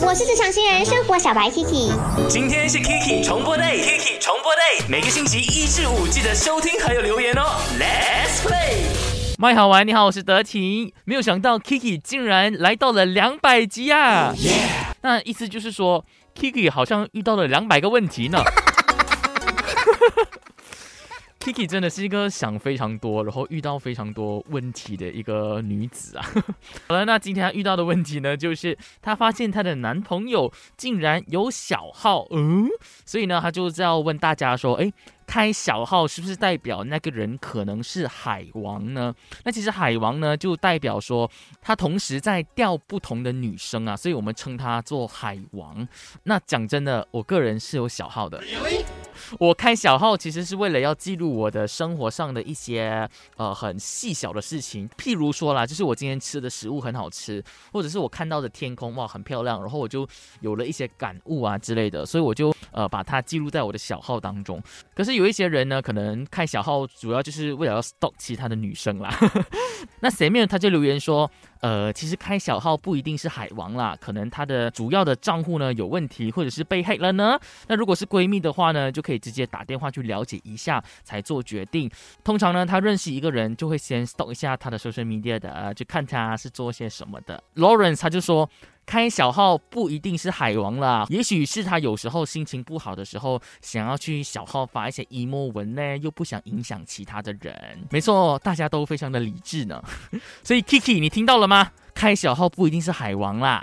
我是职场新人生活小白 Kiki。今天是 Kiki 重播 day，Kiki 重播 day，每个星期一至五记得收听还有留言哦。Let's play，麦好玩，你好，我是德婷。没有想到 Kiki 竟然来到了两百集啊！那意思就是说，Kiki 好像遇到了两百个问题呢。Kiki 真的是一个想非常多，然后遇到非常多问题的一个女子啊。好了，那今天她遇到的问题呢，就是她发现她的男朋友竟然有小号，嗯，所以呢，她就是要问大家说，哎。开小号是不是代表那个人可能是海王呢？那其实海王呢，就代表说他同时在钓不同的女生啊，所以我们称他做海王。那讲真的，我个人是有小号的。我开小号其实是为了要记录我的生活上的一些呃很细小的事情，譬如说啦，就是我今天吃的食物很好吃，或者是我看到的天空哇很漂亮，然后我就有了一些感悟啊之类的，所以我就呃把它记录在我的小号当中。可是有一些人呢，可能开小号主要就是为了要 stalk 其他的女生啦。那前面他就留言说，呃，其实开小号不一定是海王啦，可能他的主要的账户呢有问题，或者是被黑了呢。那如果是闺蜜的话呢，就可以直接打电话去了解一下，才做决定。通常呢，他认识一个人就会先 stalk 一下他的 social media 的，呃就看他是做些什么的。Lawrence 他就说。开小号不一定是海王啦，也许是他有时候心情不好的时候，想要去小号发一些 emo 文呢，又不想影响其他的人。没错，大家都非常的理智呢。所以 Kiki，你听到了吗？开小号不一定是海王啦。